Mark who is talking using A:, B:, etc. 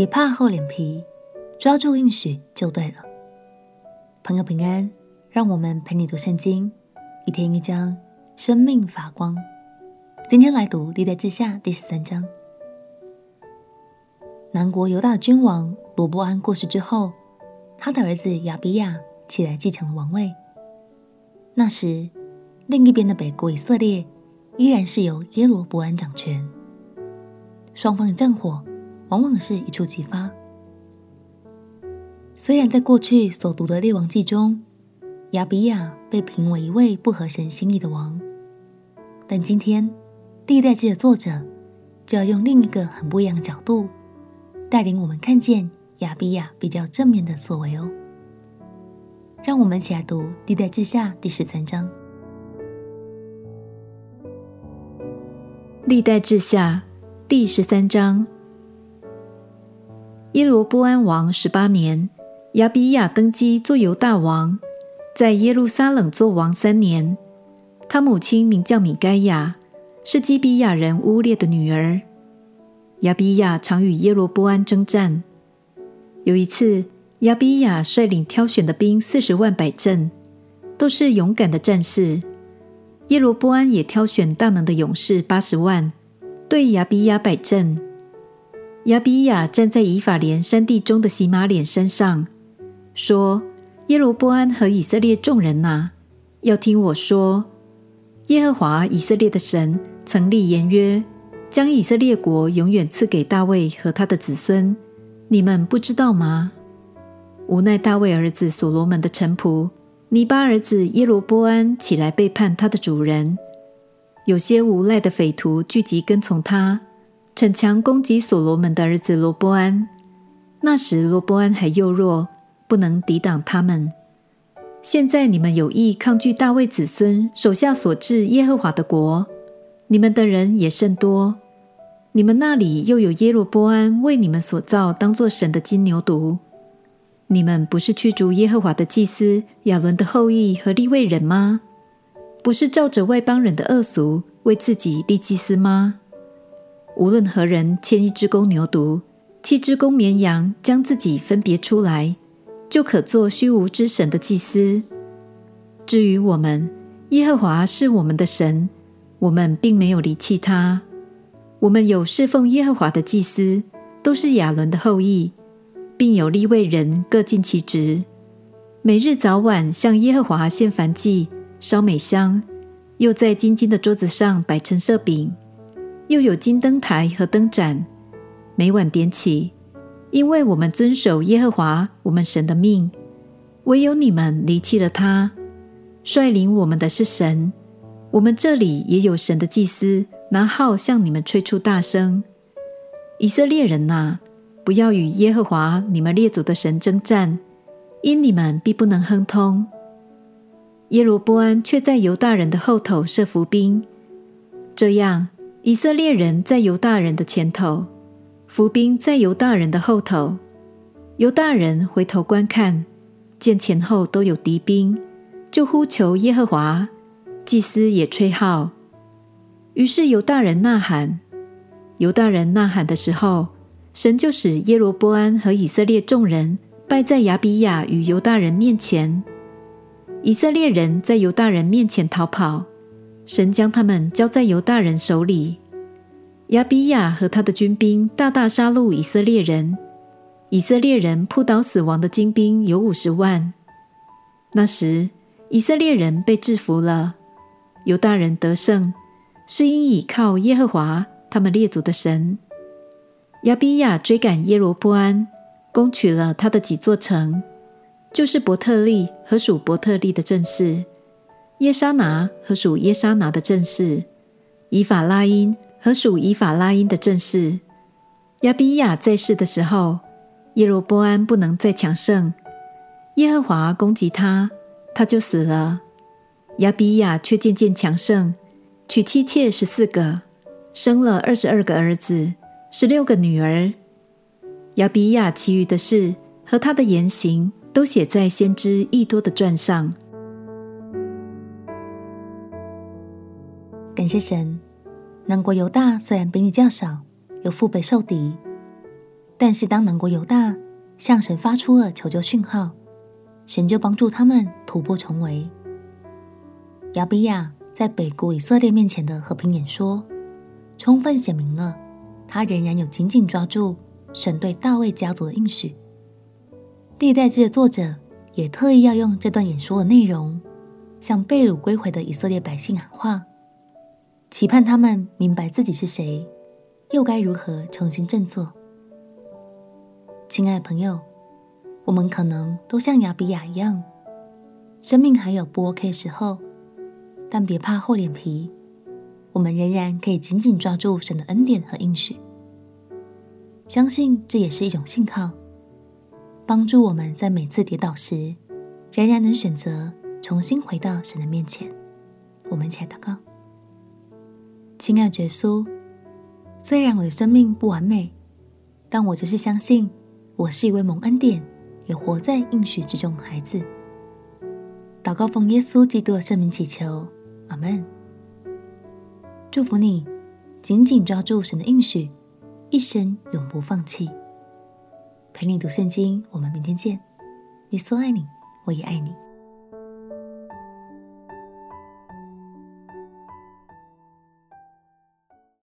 A: 别怕厚脸皮，抓住应许就对了。朋友平安，让我们陪你读圣经，一天一章，生命发光。今天来读历代志下第十三章。南国犹大君王罗波安过世之后，他的儿子亚比亚起来继承了王位。那时，另一边的北国以色列依然是由耶罗波安掌权。双方的战火往往是一触即发。虽然在过去所读的列王记中，亚比亚被评为一位不合神心意的王，但今天历代志的作者就要用另一个很不一样的角度，带领我们看见亚比亚比较正面的作为哦。让我们一起来读历代志下第十三章。
B: 历代志下第十三章：耶罗波安王十八年，亚比亚登基做犹大王，在耶路撒冷做王三年。他母亲名叫米该亚，是基比亚人乌列的女儿。亚比亚常与耶罗波安征战。有一次，亚比亚率领挑选的兵四十万摆阵，都是勇敢的战士。耶罗波安也挑选大能的勇士八十万，对亚比亚摆阵。亚比亚站在以法莲山地中的洗马脸山上，说：“耶罗波安和以色列众人哪，要听我说。耶和华以色列的神曾立言约，将以色列国永远赐给大卫和他的子孙。你们不知道吗？无奈大卫儿子所罗门的臣仆。”尼巴儿子耶罗波安起来背叛他的主人，有些无赖的匪徒聚集跟从他，逞强攻击所罗门的儿子罗波安。那时罗波安还幼弱，不能抵挡他们。现在你们有意抗拒大卫子孙手下所治耶和华的国，你们的人也甚多。你们那里又有耶罗波安为你们所造当作神的金牛犊。你们不是驱逐耶和华的祭司亚伦的后裔和立位人吗？不是照着外邦人的恶俗为自己立祭司吗？无论何人牵一只公牛犊、七只公绵羊，将自己分别出来，就可做虚无之神的祭司。至于我们，耶和华是我们的神，我们并没有离弃他。我们有侍奉耶和华的祭司，都是亚伦的后裔。并有利未人各尽其职，每日早晚向耶和华献燔祭、烧美香，又在金金的桌子上摆陈设饼，又有金灯台和灯盏，每晚点起。因为我们遵守耶和华我们神的命，唯有你们离弃了他。率领我们的是神，我们这里也有神的祭司拿号向你们吹出大声。以色列人哪！不要与耶和华你们列祖的神争战，因你们必不能亨通。耶罗波安却在犹大人的后头设伏兵，这样以色列人在犹大人的前头，伏兵在犹大人的后头。犹大人回头观看，见前后都有敌兵，就呼求耶和华，祭司也吹号。于是犹大人呐喊，犹大人呐喊的时候。神就使耶罗波安和以色列众人败在亚比亚与犹大人面前。以色列人在犹大人面前逃跑，神将他们交在犹大人手里。亚比亚和他的军兵大大杀戮以色列人，以色列人扑倒死亡的精兵有五十万。那时以色列人被制服了，犹大人得胜，是因倚靠耶和华他们列祖的神。亚比亚追赶耶罗波安，攻取了他的几座城，就是伯特利和属伯特利的阵势，耶沙拿和属耶沙拿的阵势，以法拉音和属以法拉音的阵势。亚比亚在世的时候，耶罗波安不能再强盛，耶和华攻击他，他就死了。亚比亚却渐渐强盛，娶妻妾十四个，生了二十二个儿子。十六个女儿，亚比亚其余的事和他的言行，都写在先知益多的传上。
A: 感谢神，南国犹大虽然兵力较少，又腹背受敌，但是当南国犹大向神发出了求救讯号，神就帮助他们突破重围。亚比亚在北国以色列面前的和平演说，充分显明了他仍然有紧紧抓住神对大卫家族的应许。历代志的作者也特意要用这段演说的内容，向被掳归回的以色列百姓喊话，期盼他们明白自己是谁，又该如何重新振作。亲爱的朋友。我们可能都像亚比亚一样，生命还有不 OK 的时候，但别怕厚脸皮，我们仍然可以紧紧抓住神的恩典和应许，相信这也是一种信号，帮助我们在每次跌倒时，仍然能选择重新回到神的面前。我们一起来祷告：亲爱的耶稣，虽然我的生命不完美，但我就是相信我是一位蒙恩典。也活在应许之中的，孩子。祷告奉耶稣基督的圣名祈求，阿门。祝福你，紧紧抓住神的应许，一生永不放弃。陪你读圣经，我们明天见。耶稣爱你，我也爱你。